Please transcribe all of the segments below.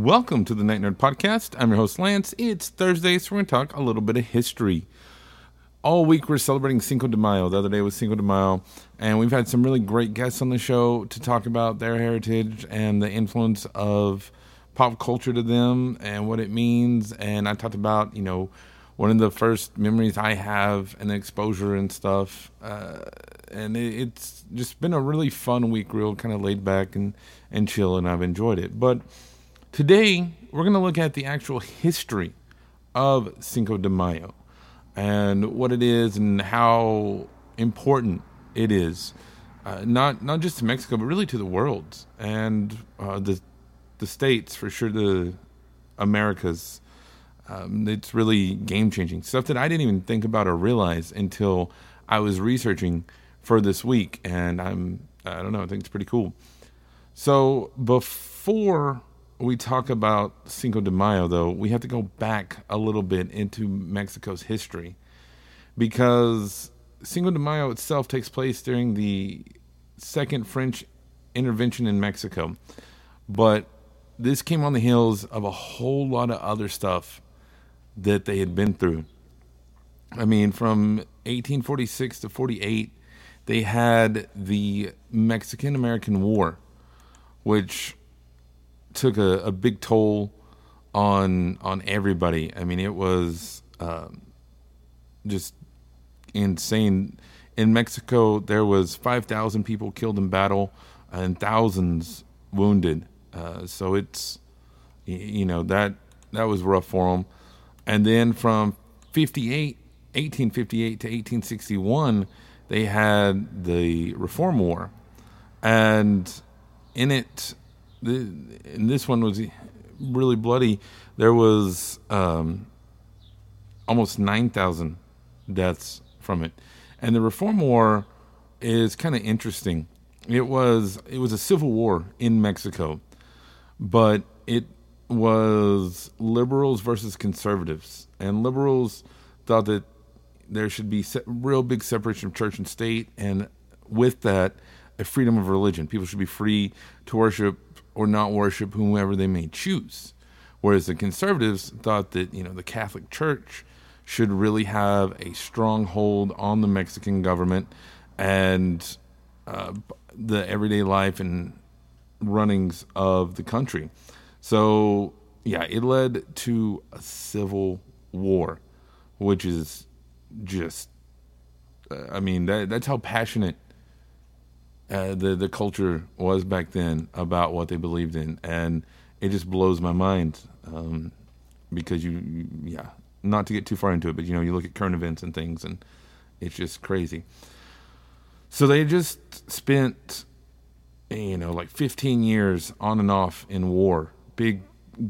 Welcome to the Night Nerd Podcast. I'm your host, Lance. It's Thursday, so we're going to talk a little bit of history. All week we're celebrating Cinco de Mayo. The other day was Cinco de Mayo, and we've had some really great guests on the show to talk about their heritage and the influence of pop culture to them and what it means. And I talked about, you know, one of the first memories I have and exposure and stuff. Uh, and it, it's just been a really fun week, real kind of laid back and, and chill, and I've enjoyed it. But Today, we're going to look at the actual history of Cinco de Mayo and what it is and how important it is, uh, not not just to Mexico, but really to the world and uh, the the states for sure, the Americas. Um, it's really game changing stuff that I didn't even think about or realize until I was researching for this week, and I'm I don't know, I think it's pretty cool. So before we talk about Cinco de Mayo, though, we have to go back a little bit into Mexico's history because Cinco de Mayo itself takes place during the second French intervention in Mexico. But this came on the heels of a whole lot of other stuff that they had been through. I mean, from 1846 to 48, they had the Mexican American War, which took a, a big toll on on everybody. I mean, it was um, just insane. In Mexico, there was five thousand people killed in battle and thousands wounded. Uh, so it's you know that that was rough for them. And then from 58, 1858 to 1861, they had the Reform War, and in it the, and this one was really bloody. There was um, almost nine thousand deaths from it, and the Reform War is kind of interesting. It was it was a civil war in Mexico, but it was liberals versus conservatives, and liberals thought that there should be se- real big separation of church and state, and with that, a freedom of religion. People should be free to worship or not worship whomever they may choose. Whereas the conservatives thought that, you know, the Catholic Church should really have a strong hold on the Mexican government and uh, the everyday life and runnings of the country. So, yeah, it led to a civil war, which is just, uh, I mean, that, that's how passionate uh, the the culture was back then about what they believed in, and it just blows my mind um, because you, yeah, not to get too far into it, but you know, you look at current events and things, and it's just crazy. So they just spent, you know, like 15 years on and off in war, big,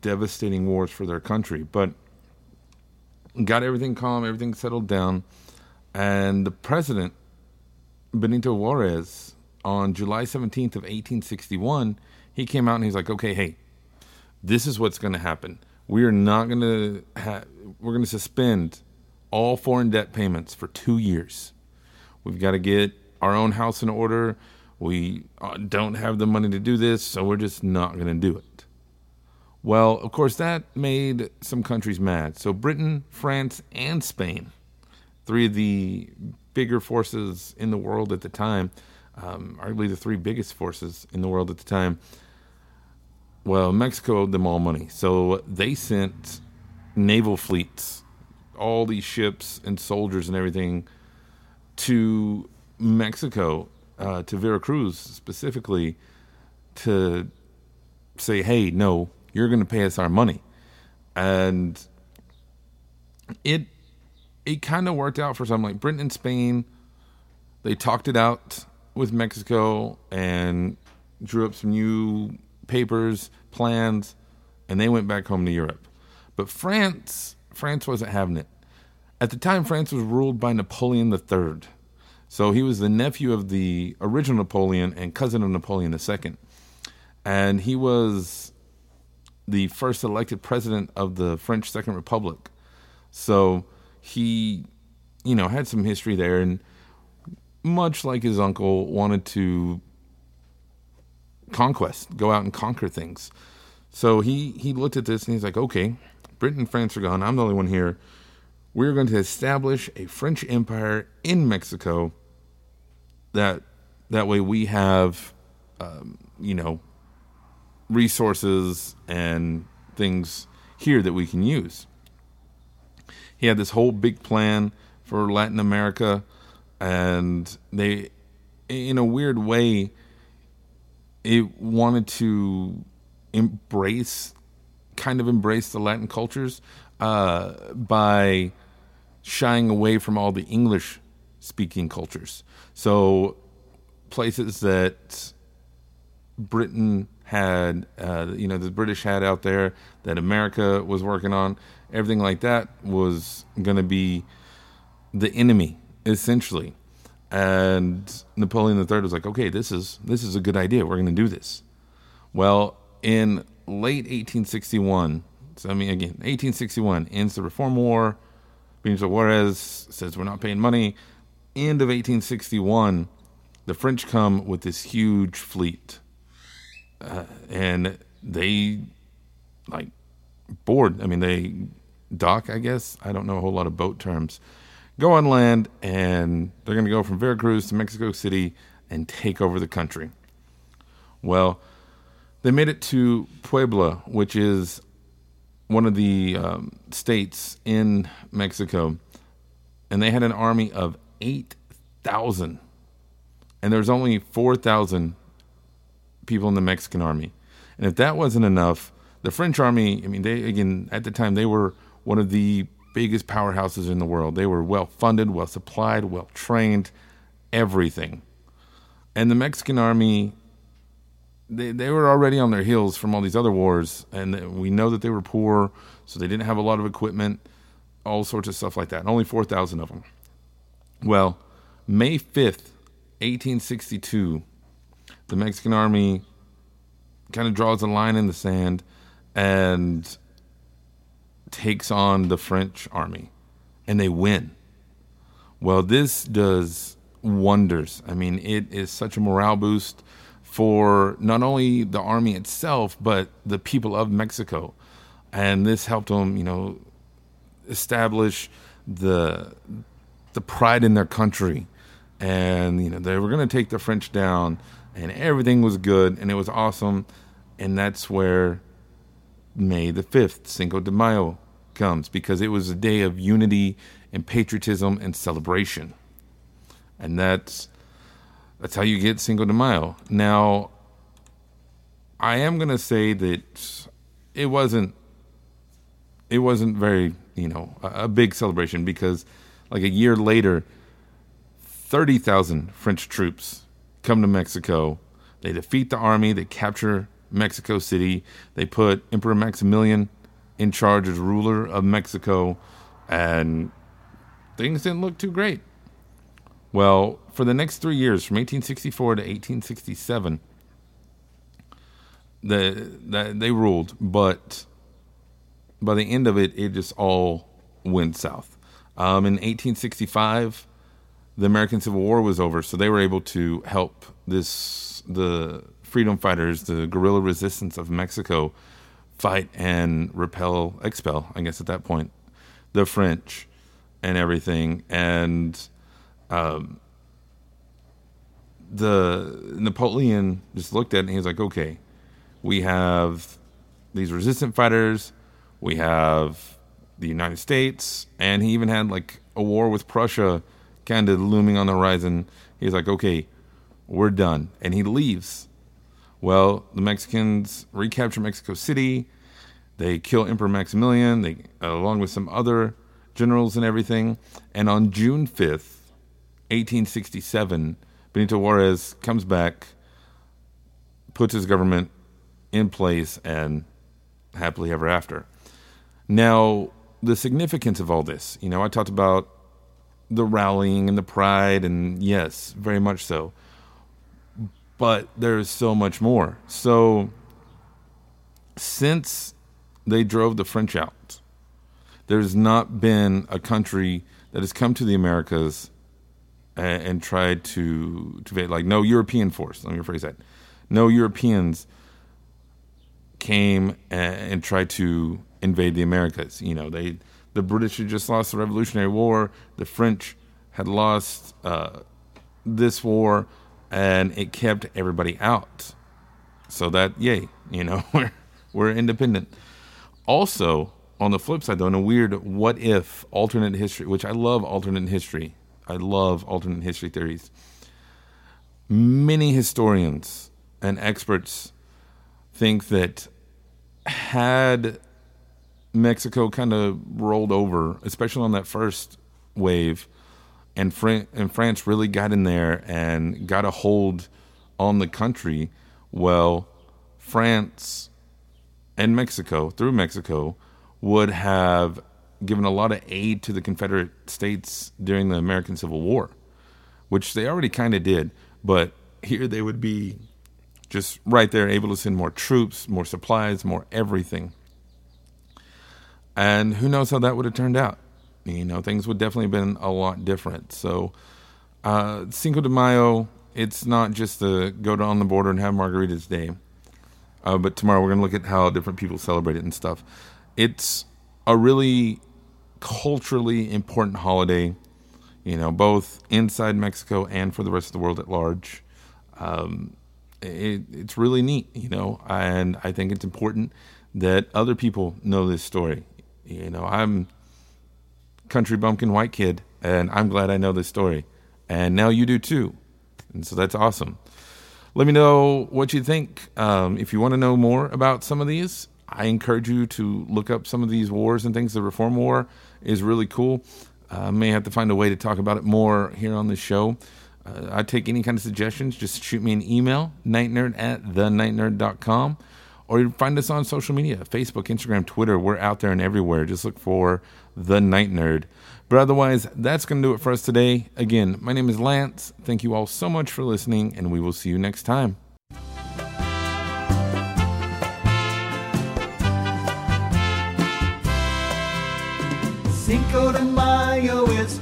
devastating wars for their country, but got everything calm, everything settled down, and the president Benito Juarez on July 17th of 1861, he came out and he's like, okay, hey, this is what's going to happen. We are not going to have, we're going to suspend all foreign debt payments for two years. We've got to get our own house in order. We uh, don't have the money to do this, so we're just not going to do it. Well, of course, that made some countries mad. So, Britain, France, and Spain, three of the bigger forces in the world at the time, um, arguably the three biggest forces in the world at the time. Well, Mexico owed them all money, so they sent naval fleets, all these ships and soldiers and everything, to Mexico, uh, to Veracruz specifically, to say, "Hey, no, you're going to pay us our money," and it it kind of worked out for some. Like Britain and Spain, they talked it out with Mexico and drew up some new papers, plans, and they went back home to Europe. But France, France wasn't having it. At the time, France was ruled by Napoleon III. So he was the nephew of the original Napoleon and cousin of Napoleon II. And he was the first elected president of the French Second Republic. So he, you know, had some history there and much like his uncle wanted to conquest, go out and conquer things. So he he looked at this and he's like, "Okay, Britain and France are gone. I'm the only one here. We're going to establish a French empire in Mexico. That that way we have, um, you know, resources and things here that we can use. He had this whole big plan for Latin America, and they, in a weird way, it wanted to embrace, kind of embrace the Latin cultures uh, by shying away from all the English speaking cultures. So, places that Britain had, uh, you know, the British had out there, that America was working on, everything like that was going to be the enemy, essentially. And Napoleon III was like, okay, this is this is a good idea. We're going to do this. Well, in late 1861, so I mean, again, 1861 ends the Reform War. Benito Juarez says we're not paying money. End of 1861, the French come with this huge fleet uh, and they like board. I mean, they dock. I guess I don't know a whole lot of boat terms. Go on land, and they're going to go from Veracruz to Mexico City and take over the country. Well, they made it to Puebla, which is one of the um, states in Mexico, and they had an army of eight thousand, and there's only four thousand people in the Mexican army. And if that wasn't enough, the French army, I mean, they, again, at the time, they were one of the biggest powerhouses in the world. They were well funded, well supplied, well trained, everything. And the Mexican army, they, they were already on their heels from all these other wars. And we know that they were poor, so they didn't have a lot of equipment, all sorts of stuff like that. Only 4,000 of them. Well, May 5th, 1862, the Mexican army kind of draws a line in the sand and takes on the French army, and they win. Well, this does wonders. I mean, it is such a morale boost for not only the army itself, but the people of Mexico. And this helped them, you know, establish the the pride in their country. And, you know, they were going to take the French down and everything was good and it was awesome. And that's where May the 5th, Cinco de Mayo, comes because it was a day of unity and patriotism and celebration. And that's that's how you get Cinco de Mayo. Now, I am going to say that it wasn't it wasn't very, you know, a, a big celebration because like a year later 30,000 French troops come to Mexico. They defeat the army. They capture Mexico City. They put Emperor Maximilian in charge as ruler of Mexico, and things didn't look too great. Well, for the next three years, from 1864 to 1867, the, the they ruled, but by the end of it, it just all went south. Um, in 1865, the American Civil War was over, so they were able to help this the freedom fighters, the guerrilla resistance of Mexico, fight and repel, expel. I guess at that point, the French and everything, and um, the Napoleon just looked at it and he was like, "Okay, we have these resistant fighters, we have the United States, and he even had like a war with Prussia." kind of looming on the horizon. He's like, okay, we're done. And he leaves. Well, the Mexicans recapture Mexico City. They kill Emperor Maximilian, they, uh, along with some other generals and everything. And on June 5th, 1867, Benito Juarez comes back, puts his government in place, and happily ever after. Now, the significance of all this, you know, I talked about the rallying and the pride, and yes, very much so. But there's so much more. So, since they drove the French out, there's not been a country that has come to the Americas and, and tried to to like no European force. Let me rephrase that. No Europeans came and, and tried to invade the Americas. You know, they the British had just lost the Revolutionary War. The French had lost uh, this war, and it kept everybody out. So that yay, you know, we're we're independent. Also, on the flip side, though, in a weird what if alternate history, which I love alternate history. I love alternate history theories. Many historians and experts think that had Mexico kind of rolled over, especially on that first wave, and, and France really got in there and got a hold on the country, well, France and Mexico, through Mexico, would have given a lot of aid to the Confederate States during the American Civil War, which they already kind of did. But here they would be just right there, able to send more troops, more supplies, more everything. And who knows how that would have turned out? You know, things would definitely have been a lot different. So, uh, Cinco de Mayo, it's not just to go down the border and have margaritas day. Uh, but tomorrow we're going to look at how different people celebrate it and stuff. It's a really culturally important holiday, you know, both inside Mexico and for the rest of the world at large. Um, it, it's really neat, you know, and I think it's important that other people know this story. You know, I'm country bumpkin white kid, and I'm glad I know this story, and now you do too, and so that's awesome. Let me know what you think. Um, if you want to know more about some of these, I encourage you to look up some of these wars and things. The Reform War is really cool. I uh, may have to find a way to talk about it more here on the show. Uh, I take any kind of suggestions. Just shoot me an email, nightnerd at thenightnerd.com, or find us on social media Facebook, Instagram, Twitter. We're out there and everywhere. Just look for The Night Nerd. But otherwise, that's going to do it for us today. Again, my name is Lance. Thank you all so much for listening, and we will see you next time. Cinco de Mayo is